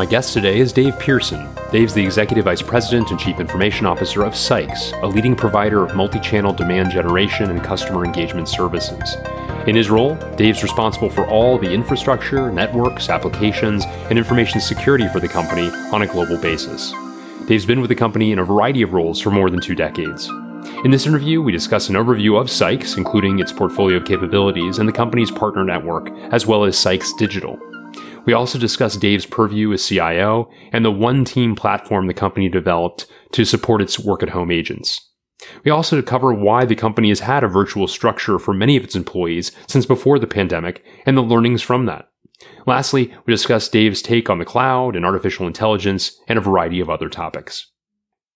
My guest today is Dave Pearson. Dave's the Executive Vice President and Chief Information Officer of Sykes, a leading provider of multi channel demand generation and customer engagement services. In his role, Dave's responsible for all the infrastructure, networks, applications, and information security for the company on a global basis. Dave's been with the company in a variety of roles for more than two decades. In this interview, we discuss an overview of Sykes, including its portfolio of capabilities and the company's partner network, as well as Sykes Digital. We also discuss Dave's purview as CIO and the one team platform the company developed to support its work at home agents. We also cover why the company has had a virtual structure for many of its employees since before the pandemic and the learnings from that. Lastly, we discuss Dave's take on the cloud and artificial intelligence and a variety of other topics.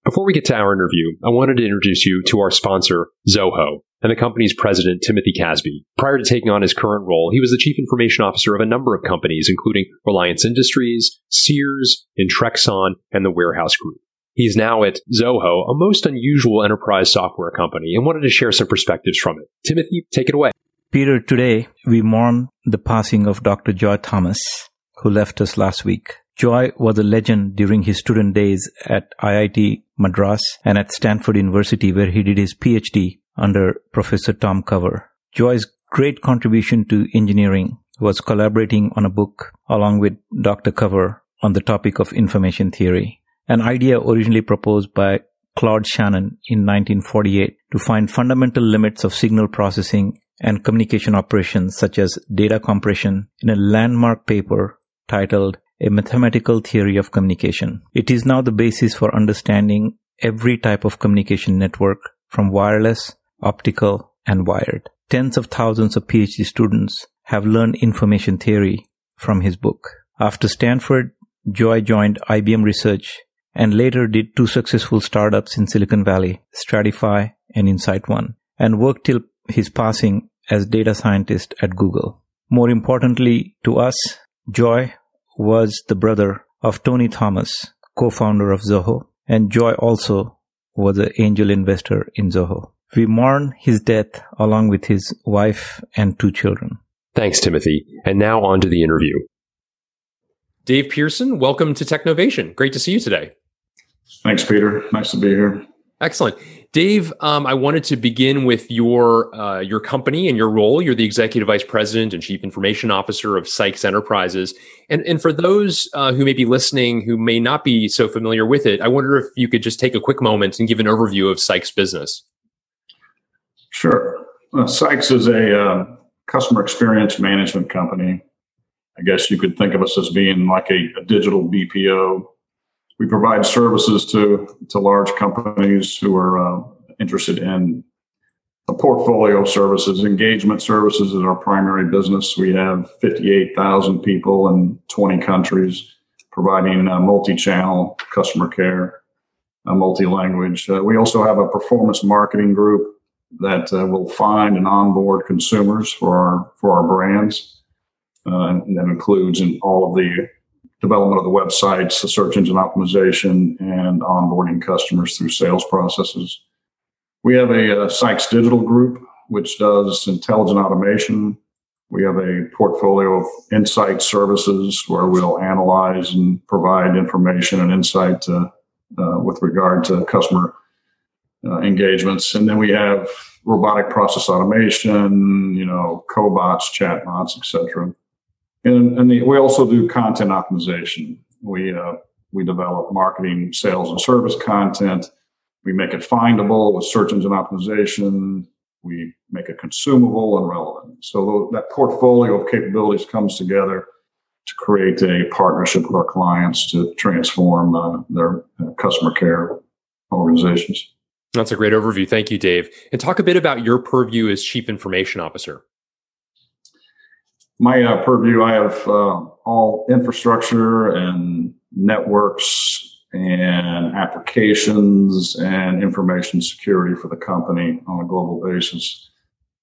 Before we get to our interview, I wanted to introduce you to our sponsor, Zoho, and the company's president, Timothy Kasbe. Prior to taking on his current role, he was the chief information officer of a number of companies, including Reliance Industries, Sears, Intrexon, and the Warehouse Group. He's now at Zoho, a most unusual enterprise software company, and wanted to share some perspectives from it. Timothy, take it away. Peter, today we mourn the passing of Dr. Joy Thomas, who left us last week. Joy was a legend during his student days at IIT Madras and at Stanford University, where he did his PhD under Professor Tom Cover. Joy's great contribution to engineering was collaborating on a book along with Dr. Cover on the topic of information theory, an idea originally proposed by Claude Shannon in 1948 to find fundamental limits of signal processing and communication operations such as data compression in a landmark paper titled A Mathematical Theory of Communication. It is now the basis for understanding every type of communication network from wireless, optical, and wired. Tens of thousands of PhD students have learned information theory from his book. After Stanford, Joy joined IBM Research and later did two successful startups in Silicon Valley, Stratify and Insight One, and worked till his passing as data scientist at Google. More importantly to us, Joy was the brother of Tony Thomas, co-founder of Zoho, and Joy also was an angel investor in Zoho. We mourn his death along with his wife and two children. Thanks, Timothy. And now on to the interview. Dave Pearson, welcome to Technovation. Great to see you today. Thanks, Peter. Nice to be here. Excellent. Dave, um, I wanted to begin with your uh, your company and your role. You're the executive vice president and chief information officer of Sykes Enterprises. And and for those uh, who may be listening who may not be so familiar with it, I wonder if you could just take a quick moment and give an overview of Sykes business. Sure. Uh, Sykes is a uh, customer experience management company. I guess you could think of us as being like a, a digital BPO we provide services to to large companies who are uh, interested in a portfolio of services. Engagement services is our primary business. We have 58,000 people in 20 countries providing uh, multi-channel customer care, uh, multi-language. Uh, we also have a performance marketing group that uh, will find and onboard consumers for our for our brands. Uh, and that includes in all of the development of the websites, the search engine optimization, and onboarding customers through sales processes. We have a, a Sykes Digital group, which does intelligent automation. We have a portfolio of insight services where we'll analyze and provide information and insight to, uh, with regard to customer uh, engagements. And then we have robotic process automation, you know, cobots, chatbots, etc. And, and the, we also do content optimization. We, uh, we develop marketing, sales, and service content. We make it findable with search engine optimization. We make it consumable and relevant. So that portfolio of capabilities comes together to create a partnership with our clients to transform uh, their uh, customer care organizations. That's a great overview. Thank you, Dave. And talk a bit about your purview as Chief Information Officer my uh, purview, I have uh, all infrastructure and networks and applications and information security for the company on a global basis.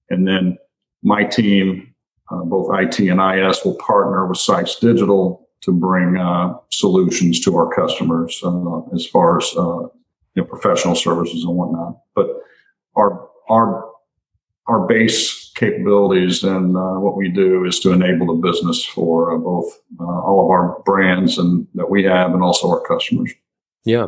And then my team, uh, both IT and IS, will partner with Sykes Digital to bring uh, solutions to our customers uh, as far as uh, you know, professional services and whatnot. But our our our base capabilities and uh, what we do is to enable the business for uh, both uh, all of our brands and that we have and also our customers. Yeah.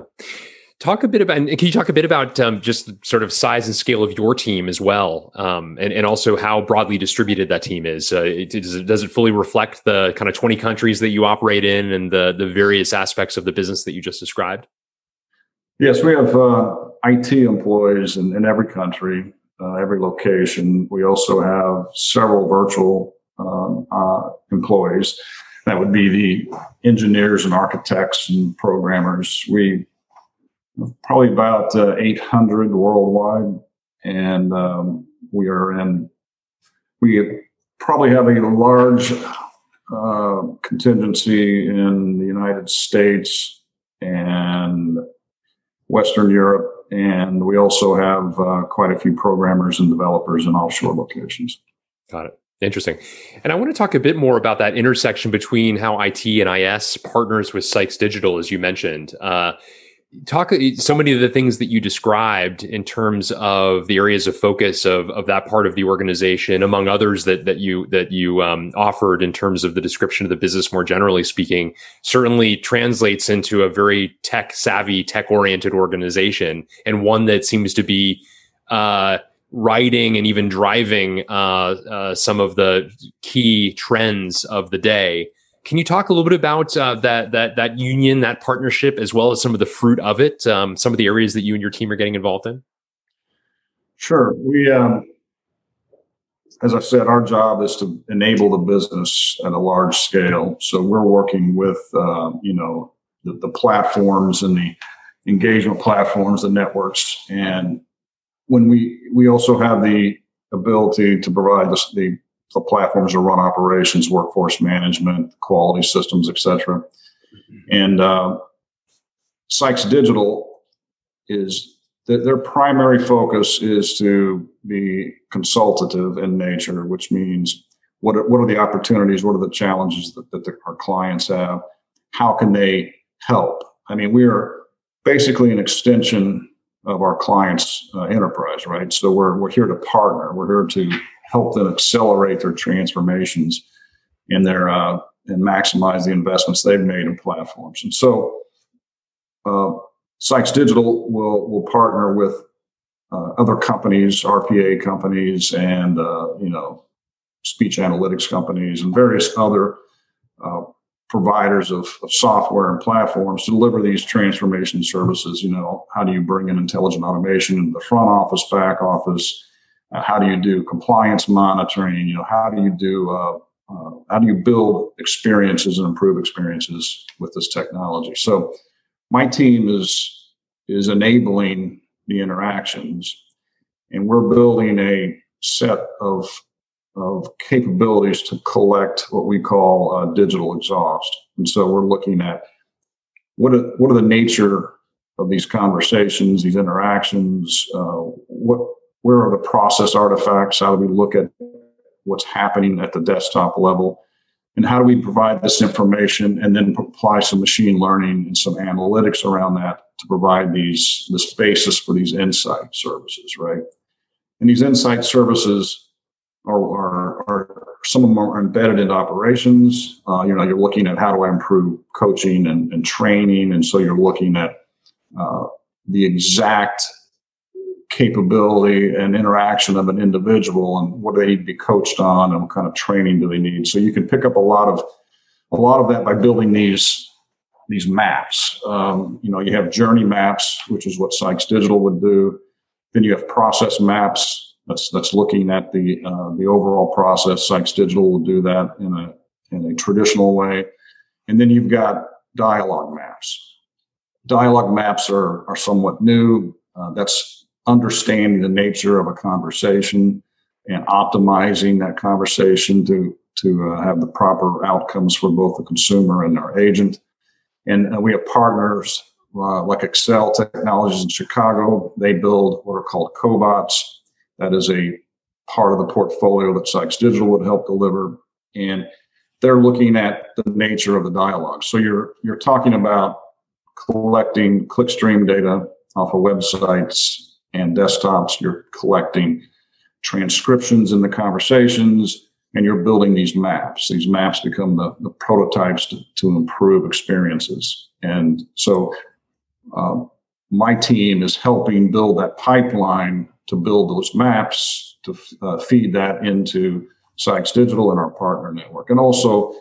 Talk a bit about, and can you talk a bit about um, just sort of size and scale of your team as well, um, and, and also how broadly distributed that team is? Uh, it, does, it, does it fully reflect the kind of 20 countries that you operate in and the, the various aspects of the business that you just described? Yes, we have uh, IT employees in, in every country, uh, every location. We also have several virtual um, uh, employees. That would be the engineers and architects and programmers. We probably about uh, 800 worldwide, and um, we are in. We probably have a large uh, contingency in the United States and Western Europe, and we also have uh, quite a few programmers and developers in offshore locations. Got it. Interesting. And I want to talk a bit more about that intersection between how IT and IS partners with Sykes Digital, as you mentioned. Uh, talk so many of the things that you described in terms of the areas of focus of, of that part of the organization among others that that you that you um, offered in terms of the description of the business more generally speaking certainly translates into a very tech savvy tech oriented organization and one that seems to be uh, writing and even driving uh, uh, some of the key trends of the day. Can you talk a little bit about uh, that that that union, that partnership, as well as some of the fruit of it, um, some of the areas that you and your team are getting involved in? Sure. We, um, as I said, our job is to enable the business at a large scale. So we're working with, uh, you know, the, the platforms and the engagement platforms, the networks, and when we we also have the ability to provide the, the, the platforms to run operations, workforce management, quality systems, etc. Mm-hmm. And uh, Sykes Digital is their primary focus is to be consultative in nature, which means what are, what are the opportunities, what are the challenges that, that the, our clients have, how can they help? I mean, we are basically an extension of our clients' uh, enterprise, right? So we're we're here to partner. We're here to help them accelerate their transformations and their uh, and maximize the investments they've made in platforms. And so, uh, Sykes Digital will will partner with uh, other companies, RPA companies, and uh, you know, speech analytics companies, and various other uh, providers of, of, software and platforms to deliver these transformation services. You know, how do you bring in intelligent automation into the front office, back office? Uh, how do you do compliance monitoring? You know, how do you do uh, uh, how do you build experiences and improve experiences with this technology? So, my team is is enabling the interactions, and we're building a set of of capabilities to collect what we call uh, digital exhaust. And so we're looking at what are, what are the nature of these conversations, these interactions, uh, what where are the process artifacts? How do we look at what's happening at the desktop level? And how do we provide this information and then apply some machine learning and some analytics around that to provide these this basis for these insight services, right? And these insight services are, are, are some of them are embedded into operations. Uh, you know, you're looking at how do I improve coaching and, and training, and so you're looking at uh, the exact capability and interaction of an individual and what do they need to be coached on and what kind of training do they need. So you can pick up a lot of a lot of that by building these these maps. Um, you know, you have journey maps, which is what Sykes Digital would do. Then you have process maps that's that's looking at the uh, the overall process. Sykes Digital will do that in a in a traditional way, and then you've got dialogue maps. Dialogue maps are are somewhat new. Uh, that's understanding the nature of a conversation and optimizing that conversation to to uh, have the proper outcomes for both the consumer and our agent. And uh, we have partners uh, like Excel Technologies in Chicago. They build what are called cobots. That is a part of the portfolio that Sykes Digital would help deliver. And they're looking at the nature of the dialogue. So you're you're talking about collecting clickstream data off of websites and desktops. You're collecting transcriptions in the conversations, and you're building these maps. These maps become the, the prototypes to, to improve experiences. And so um, my team is helping build that pipeline to build those maps to uh, feed that into Sykes Digital and our partner network, and also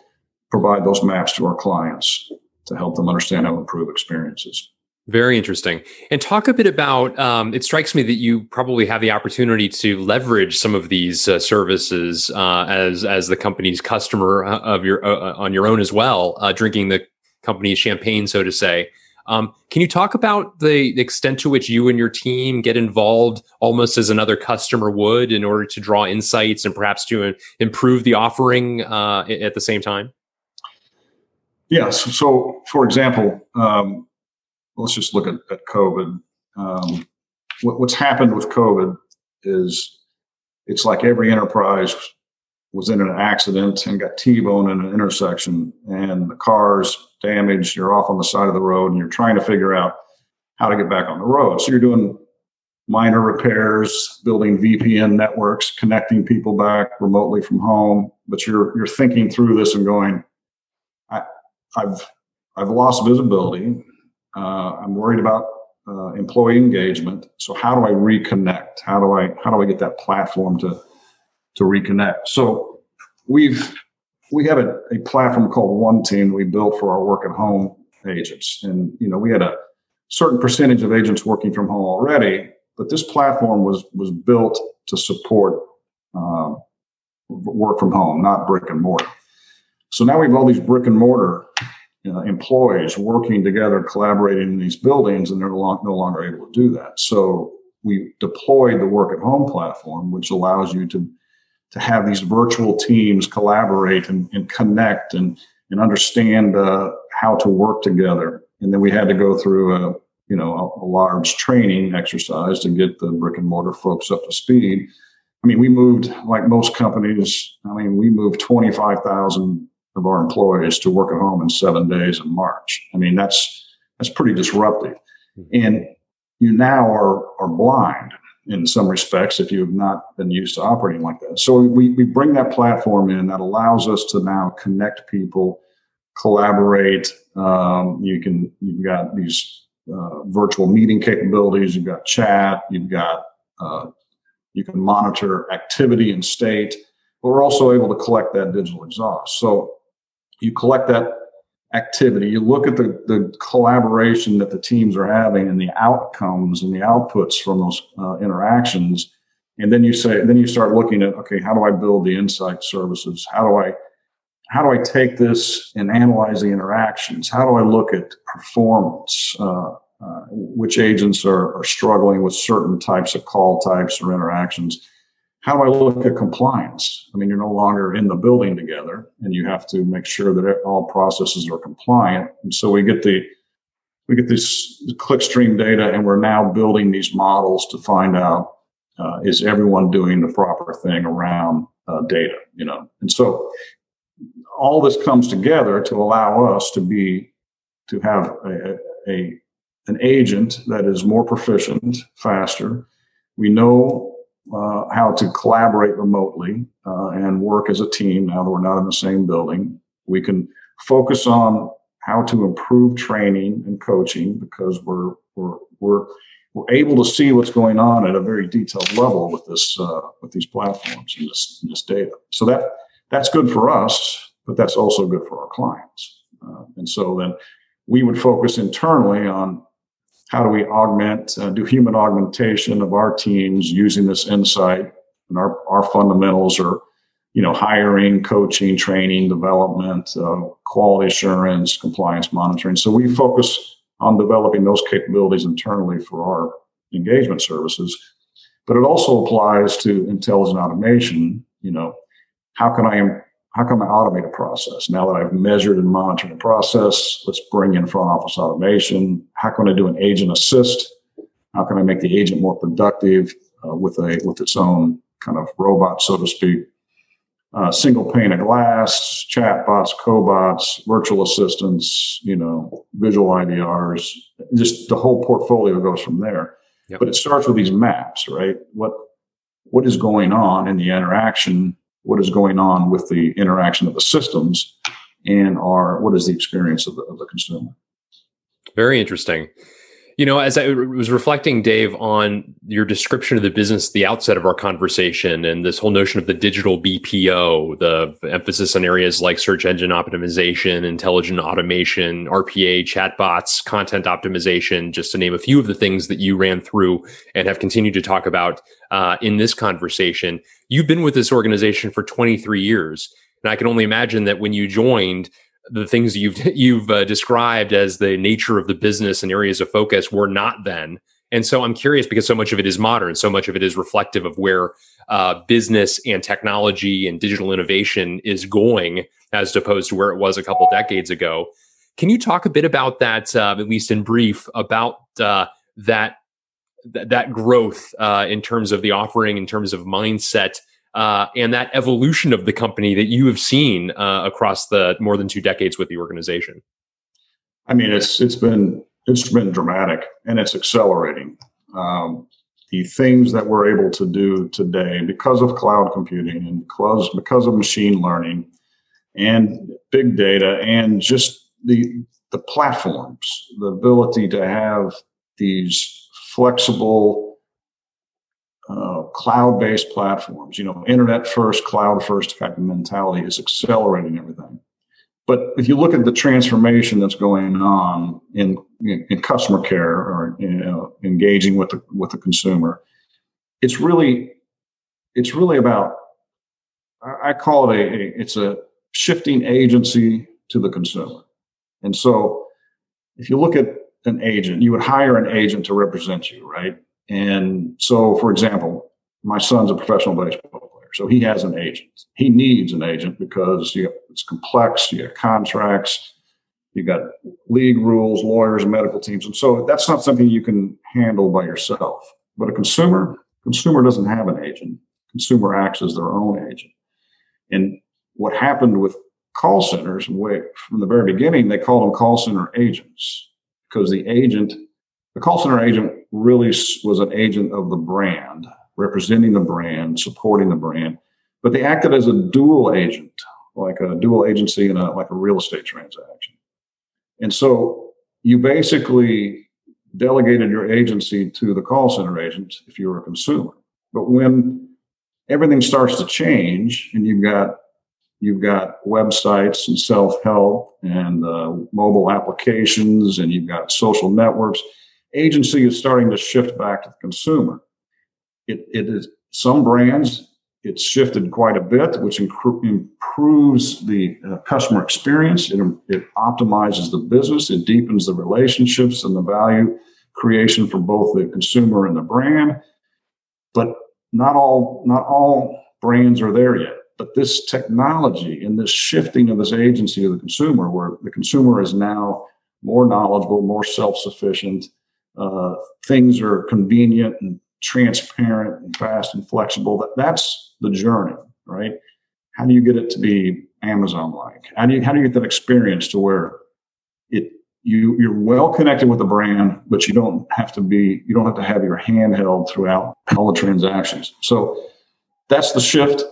provide those maps to our clients to help them understand how to improve experiences. Very interesting. And talk a bit about. Um, it strikes me that you probably have the opportunity to leverage some of these uh, services uh, as as the company's customer uh, of your uh, uh, on your own as well, uh, drinking the company's champagne, so to say. Um, can you talk about the extent to which you and your team get involved almost as another customer would in order to draw insights and perhaps to improve the offering at the same time? Yes. So, for example, um, let's just look at, at COVID. Um, what, what's happened with COVID is it's like every enterprise was in an accident and got T-boned in an intersection and the car's damaged. You're off on the side of the road and you're trying to figure out how to get back on the road. So you're doing minor repairs, building VPN networks, connecting people back remotely from home. But you're you're thinking through this and going, I, I've I've lost visibility. Uh, I'm worried about uh, employee engagement. So how do I reconnect? How do I how do I get that platform to to reconnect? So we've we have a, a platform called One Team we built for our work at home agents, and you know we had a certain percentage of agents working from home already, but this platform was was built to support um, work from home, not brick and mortar. So now we have all these brick and mortar employees working together, collaborating in these buildings, and they're no longer able to do that. So we deployed the work at home platform, which allows you to to have these virtual teams collaborate and, and connect and and understand uh, how to work together. And then we had to go through a you know a, a large training exercise to get the brick and mortar folks up to speed. I mean, we moved like most companies. I mean, we moved twenty five thousand of our employees to work at home in seven days in March. I mean, that's that's pretty disruptive. Mm-hmm. And you now are are blind in some respects if you have not been used to operating like that. So we, we bring that platform in that allows us to now connect people, collaborate. Um, you can you've got these uh, virtual meeting capabilities. You've got chat. You've got uh, you can monitor activity and state. But we're also able to collect that digital exhaust. So you collect that activity, you look at the, the collaboration that the teams are having and the outcomes and the outputs from those uh, interactions. And then you say, then you start looking at, okay, how do I build the insight services? How do I, how do I take this and analyze the interactions? How do I look at performance? Uh, uh, which agents are, are struggling with certain types of call types or interactions? How do I look at compliance? I mean, you're no longer in the building together and you have to make sure that all processes are compliant. And so we get the, we get this clickstream data and we're now building these models to find out, uh, is everyone doing the proper thing around uh, data, you know? And so all this comes together to allow us to be, to have a, a an agent that is more proficient, faster. We know uh, how to collaborate remotely uh, and work as a team now that we're not in the same building. We can focus on how to improve training and coaching because we're we're we're we're able to see what's going on at a very detailed level with this uh, with these platforms and this, and this data. So that that's good for us, but that's also good for our clients. Uh, and so then we would focus internally on how do we augment, uh, do human augmentation of our teams using this insight? And our, our fundamentals are, you know, hiring, coaching, training, development, uh, quality assurance, compliance monitoring. So we focus on developing those capabilities internally for our engagement services. But it also applies to intelligent automation. You know, how can I how can I automate a process? Now that I've measured and monitored a process, let's bring in front office automation. How can I do an agent assist? How can I make the agent more productive uh, with a with its own kind of robot, so to speak? Uh, single pane of glass, chatbots, cobots, virtual assistants, you know, visual IVRs, just the whole portfolio goes from there. Yep. But it starts with these maps, right? What what is going on in the interaction? What is going on with the interaction of the systems, and our what is the experience of the, of the consumer? Very interesting. You know, as I was reflecting, Dave, on your description of the business at the outset of our conversation and this whole notion of the digital BPO, the emphasis on areas like search engine optimization, intelligent automation, RPA, chatbots, content optimization, just to name a few of the things that you ran through and have continued to talk about uh, in this conversation. You've been with this organization for 23 years. And I can only imagine that when you joined, the things you've you've uh, described as the nature of the business and areas of focus were not then. And so I'm curious because so much of it is modern, so much of it is reflective of where uh, business and technology and digital innovation is going, as opposed to where it was a couple decades ago. Can you talk a bit about that, uh, at least in brief, about uh, that that growth uh, in terms of the offering, in terms of mindset, uh, and that evolution of the company that you have seen uh, across the more than two decades with the organization? I mean, it's it's been it's been dramatic and it's accelerating. Um, the things that we're able to do today because of cloud computing and because because of machine learning and big data and just the the platforms, the ability to have these flexible uh, cloud-based platforms. You know, internet first, cloud first type of mentality is accelerating everything. But if you look at the transformation that's going on in in, in customer care or you know, engaging with the with the consumer, it's really it's really about I call it a, a it's a shifting agency to the consumer. And so if you look at an agent, you would hire an agent to represent you, right? And so, for example, my son's a professional baseball player, so he has an agent. He needs an agent because you it's complex. You have contracts, you got league rules, lawyers, medical teams, and so that's not something you can handle by yourself. But a consumer, consumer doesn't have an agent. Consumer acts as their own agent. And what happened with call centers, from the very beginning, they called them call center agents because the agent the call center agent really was an agent of the brand, representing the brand, supporting the brand, but they acted as a dual agent, like a dual agency in a like a real estate transaction. And so you basically delegated your agency to the call center agent if you were a consumer. But when everything starts to change and you've got you've got websites and self-help and uh, mobile applications and you've got social networks agency is starting to shift back to the consumer. It, it is some brands, it's shifted quite a bit, which improves the uh, customer experience. It, it optimizes the business. It deepens the relationships and the value creation for both the consumer and the brand. But not all, not all brands are there yet. But this technology and this shifting of this agency to the consumer, where the consumer is now more knowledgeable, more self-sufficient, uh, things are convenient and transparent and fast and flexible. That, that's the journey, right? How do you get it to be Amazon like? How do you how do you get that experience to where it you you're well connected with the brand, but you don't have to be you don't have to have your hand held throughout all the transactions. So that's the shift,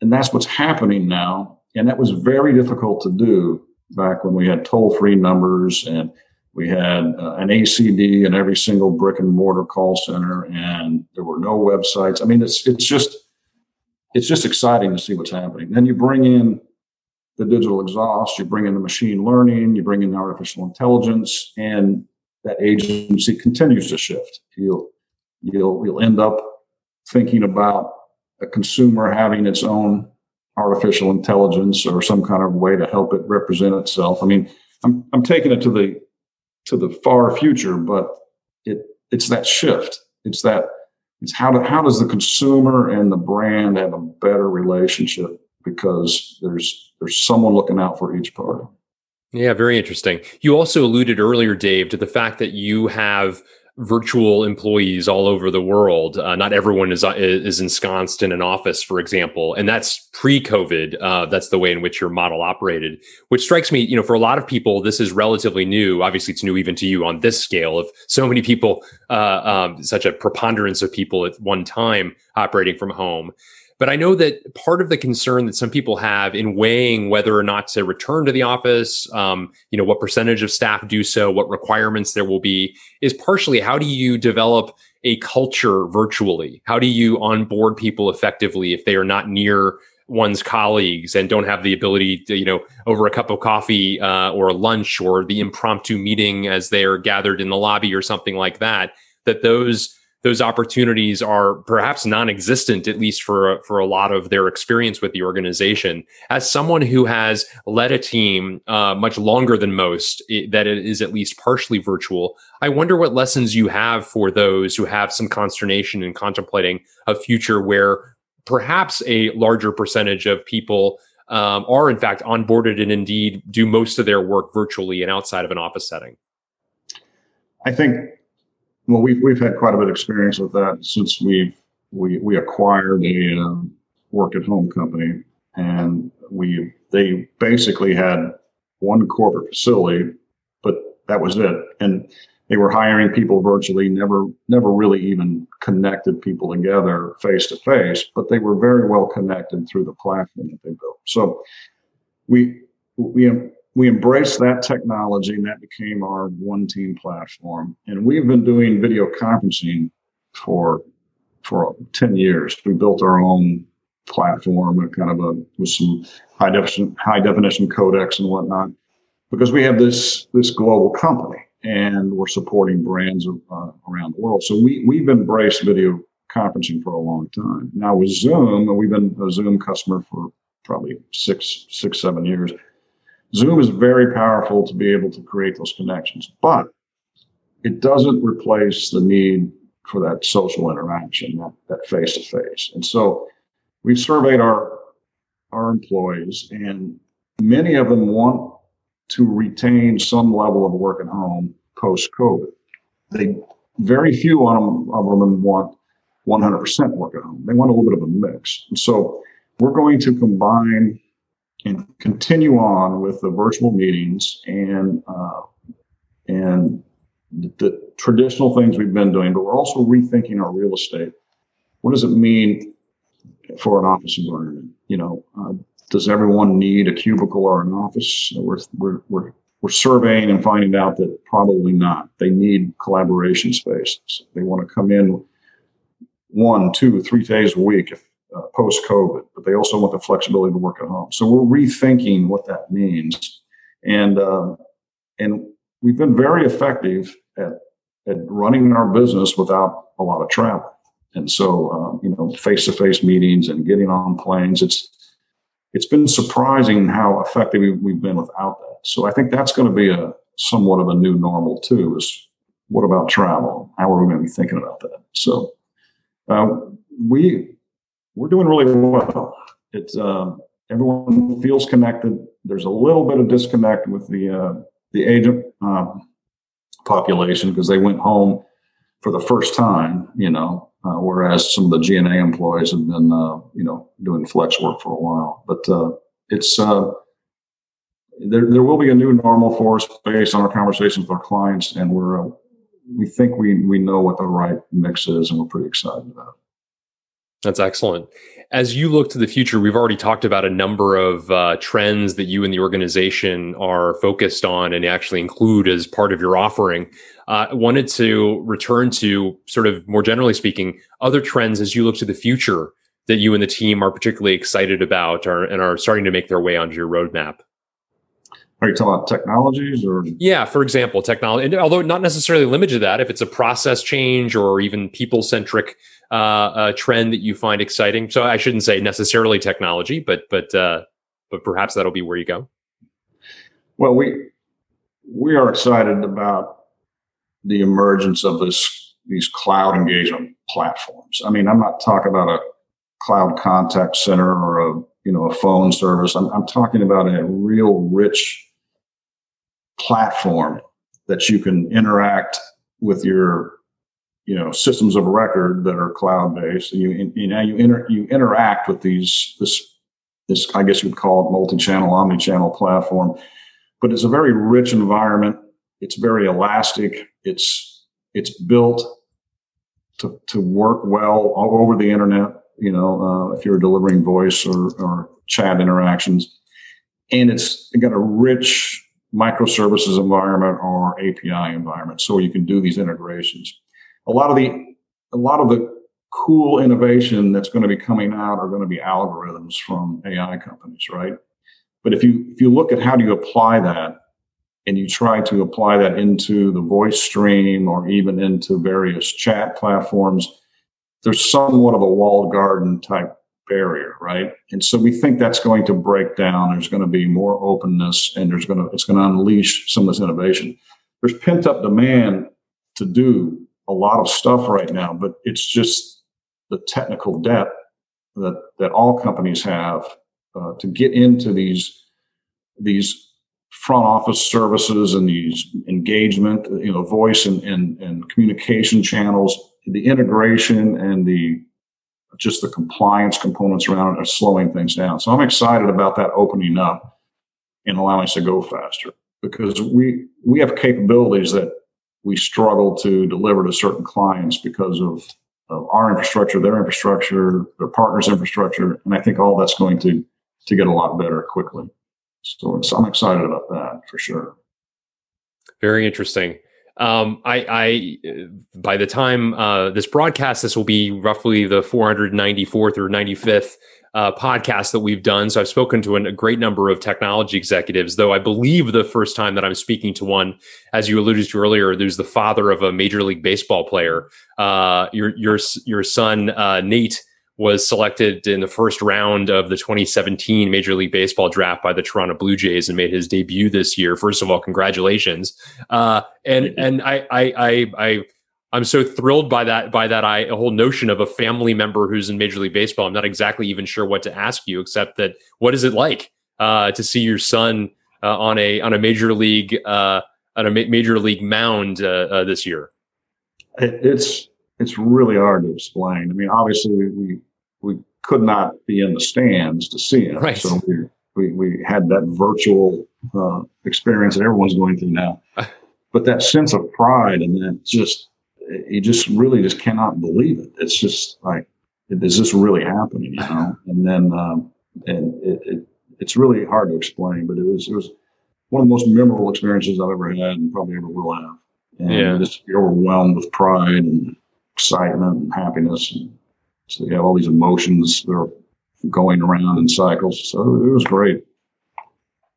and that's what's happening now. And that was very difficult to do back when we had toll free numbers and we had uh, an ACD in every single brick and mortar call center, and there were no websites. I mean, it's it's just it's just exciting to see what's happening. Then you bring in the digital exhaust, you bring in the machine learning, you bring in artificial intelligence, and that agency continues to shift. You'll you'll you'll end up thinking about a consumer having its own artificial intelligence or some kind of way to help it represent itself. I mean, I'm I'm taking it to the to the far future, but it it's that shift. It's that it's how to, how does the consumer and the brand have a better relationship because there's there's someone looking out for each party. Yeah, very interesting. You also alluded earlier, Dave, to the fact that you have virtual employees all over the world. Uh, not everyone is uh, is ensconced in an office, for example, and that's pre-COVID. Uh, that's the way in which your model operated, which strikes me. You know, for a lot of people, this is relatively new. Obviously, it's new even to you on this scale of so many people, uh, um, such a preponderance of people at one time operating from home. But I know that part of the concern that some people have in weighing whether or not to return to the office, um, you know, what percentage of staff do so, what requirements there will be, is partially how do you develop a culture virtually? How do you onboard people effectively if they are not near one's colleagues and don't have the ability to, you know, over a cup of coffee uh, or lunch or the impromptu meeting as they are gathered in the lobby or something like that? That those those opportunities are perhaps non-existent at least for for a lot of their experience with the organization. As someone who has led a team uh, much longer than most it, that it is at least partially virtual i wonder what lessons you have for those who have some consternation in contemplating a future where perhaps a larger percentage of people um, are in fact onboarded and indeed do most of their work virtually and outside of an office setting? I think well, we've we've had quite a bit of experience with that since we've we we acquired a um, work at home company, and we they basically had one corporate facility, but that was it, and they were hiring people virtually, never never really even connected people together face to face, but they were very well connected through the platform that they built. So we we we embraced that technology and that became our one team platform. And we've been doing video conferencing for for 10 years. We built our own platform, kind of a with some high definition high definition codecs and whatnot, because we have this this global company and we're supporting brands uh, around the world. So we we've embraced video conferencing for a long time. Now with Zoom, we've been a Zoom customer for probably six six seven years Zoom is very powerful to be able to create those connections, but it doesn't replace the need for that social interaction, that face to face. And so we've surveyed our our employees, and many of them want to retain some level of work at home post COVID. They very few of them, of them want 100% work at home. They want a little bit of a mix. And so we're going to combine and continue on with the virtual meetings and uh, and the, traditional things we've been doing, but we're also rethinking our real estate. What does it mean for an office environment? You know, uh, does everyone need a cubicle or an office? We're, we're, we're, we're surveying and finding out that probably not. They need collaboration spaces. They want to come in one, two, three days a week if uh, post COVID, but they also want the flexibility to work at home. So we're rethinking what that means, and uh, and we've been very effective at at running our business without a lot of travel. And so um, you know, face to face meetings and getting on planes, it's it's been surprising how effective we've been without that. So I think that's going to be a somewhat of a new normal too. Is what about travel? How are we going to be thinking about that? So uh, we we're doing really well. It's um, everyone feels connected. There's a little bit of disconnect with the uh, the agent um, population because they went home for the first time, you know, uh, whereas some of the G&A employees have been, uh, you know, doing flex work for a while. But uh, it's uh, there. There will be a new normal for us based on our conversations with our clients, and we're uh, we think we we know what the right mix is, and we're pretty excited about it. That's excellent. As you look to the future, we've already talked about a number of uh, trends that you and the organization are focused on and actually include as part of your offering. Uh, I wanted to return to sort of more generally speaking, other trends as you look to the future that you and the team are particularly excited about or, and are starting to make their way onto your roadmap. Are you talking about technologies or? Yeah, for example, technology, and although not necessarily limited to that, if it's a process change or even people centric uh, uh, trend that you find exciting. So I shouldn't say necessarily technology, but but uh, but perhaps that'll be where you go. Well, we we are excited about the emergence of this these cloud engagement platforms. I mean, I'm not talking about a cloud contact center or a you know, a phone service. I'm, I'm talking about a real rich platform that you can interact with your you know systems of record that are cloud based you you know you inter, you interact with these this this i guess you would call it multi-channel omni-channel platform. But it's a very rich environment. It's very elastic. It's it's built to, to work well all over the internet you know uh, if you're delivering voice or, or chat interactions. And it's got a rich microservices environment or API environment. So you can do these integrations. A lot of the a lot of the cool innovation that's going to be coming out are going to be algorithms from AI companies, right? But if you if you look at how do you apply that and you try to apply that into the voice stream or even into various chat platforms, there's somewhat of a walled garden type barrier, right? And so we think that's going to break down. There's going to be more openness, and there's going to it's going to unleash some of this innovation. There's pent up demand to do a lot of stuff right now, but it's just the technical debt that that all companies have uh, to get into these these front office services and these engagement, you know, voice and, and, and communication channels, the integration and the just the compliance components around it are slowing things down. So I'm excited about that opening up and allowing us to go faster because we we have capabilities that we struggle to deliver to certain clients because of, of our infrastructure, their infrastructure, their partners' infrastructure, and I think all that's going to to get a lot better quickly. So I'm excited about that for sure. Very interesting. Um, I, I, by the time uh, this broadcast, this will be roughly the 494th or 95th uh, podcast that we've done. So I've spoken to a great number of technology executives, though I believe the first time that I'm speaking to one, as you alluded to earlier, there's the father of a major league baseball player. Uh, your your your son uh, Nate was selected in the first round of the 2017 Major League Baseball draft by the Toronto Blue Jays and made his debut this year. First of all, congratulations! Uh, and and I I I. I I'm so thrilled by that by that I a whole notion of a family member who's in Major League Baseball. I'm not exactly even sure what to ask you, except that what is it like uh, to see your son uh, on a on a major league uh, on a ma- major league mound uh, uh, this year? It's it's really hard to explain. I mean, obviously we we could not be in the stands to see him. Right. So we, we, we had that virtual uh, experience that everyone's going through now. but that sense of pride and that just, you just really just cannot believe it. It's just like, is this really happening? You know? And then, um, and it, it, it's really hard to explain, but it was, it was one of the most memorable experiences I've ever had and probably ever will have. And yeah. just overwhelmed with pride and excitement and happiness. And, so you have all these emotions that are going around in cycles. So it was great.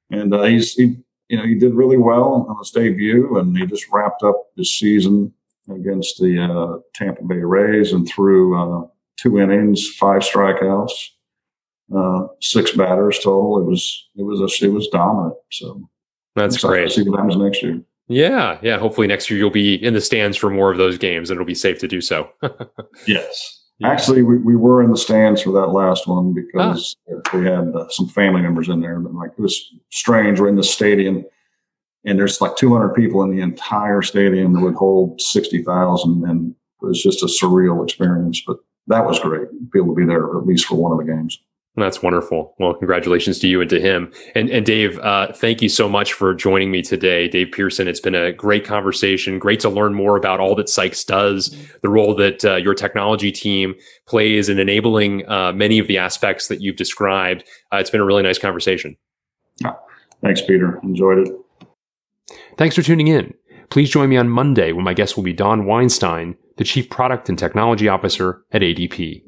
And uh, he's, he, you know, he did really well on his debut, and he just wrapped up his season against the uh, Tampa Bay Rays and threw uh, two innings, five strikeouts, uh, six batters total. It was it was a, it was dominant. So that's great. see what happens next year. Yeah, yeah. Hopefully next year you'll be in the stands for more of those games, and it'll be safe to do so. yes. Yeah. Actually, we, we were in the stands for that last one because ah. we had uh, some family members in there. But like it was strange. We're in the stadium, and there's like 200 people in the entire stadium that would hold 60,000, and it was just a surreal experience. But that was great. Be able to be there at least for one of the games. That's wonderful. Well, congratulations to you and to him. And and Dave, uh, thank you so much for joining me today, Dave Pearson. It's been a great conversation. Great to learn more about all that Sykes does, the role that uh, your technology team plays in enabling uh, many of the aspects that you've described. Uh, it's been a really nice conversation. Thanks, Peter. Enjoyed it. Thanks for tuning in. Please join me on Monday when my guest will be Don Weinstein, the Chief Product and Technology Officer at ADP.